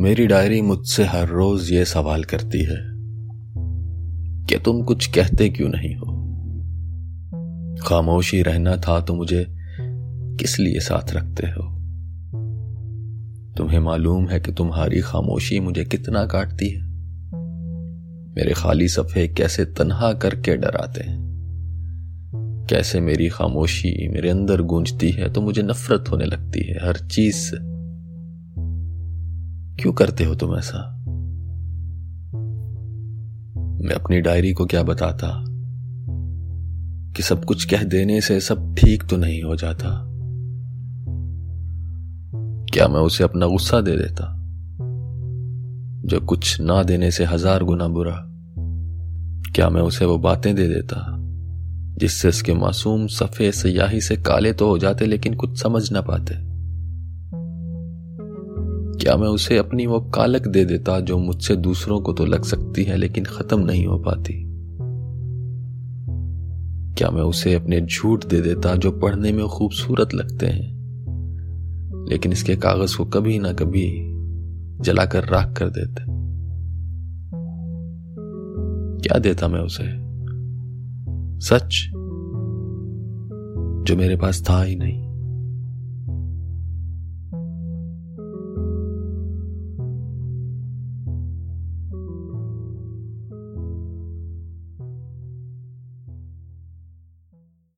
मेरी डायरी मुझसे हर रोज ये सवाल करती है कि तुम कुछ कहते क्यों नहीं हो? खामोशी रहना था तो मुझे किस लिए साथ रखते हो? तुम्हें मालूम है कि तुम्हारी खामोशी मुझे कितना काटती है। मेरे खाली सफे कैसे तनहा करके डराते हैं? कैसे मेरी खामोशी मेरे अंदर गूंजती है तो मुझे नफरत होने लगती है। हर चीज़ से क्यों करते हो तुम ऐसा? मैं अपनी डायरी को क्या बताता? कि सब कुछ कह देने से सब ठीक तो नहीं हो जाता। क्या मैं उसे अपना गुस्सा दे देता? जो कुछ ना देने से हज़ार गुना बुरा। क्या मैं उसे वो बातें दे देता, जिससे उसके मासूम सफ़ेद सयाही से काले तो हो जाते लेकिन कुछ समझ ना पाते? क्या मैं उसे अपनी वो कालक दे देता जो मुझसे दूसरों को तो लग सकती है, लेकिन खत्म नहीं हो पाती? क्या मैं उसे अपने झूठ दे देता जो पढ़ने में खूबसूरत लगते हैं? लेकिन इसके कागज़ को कभी ना कभी जलाकर राख कर देते। क्या देता मैं उसे? सच? जो मेरे पास था ही नहीं।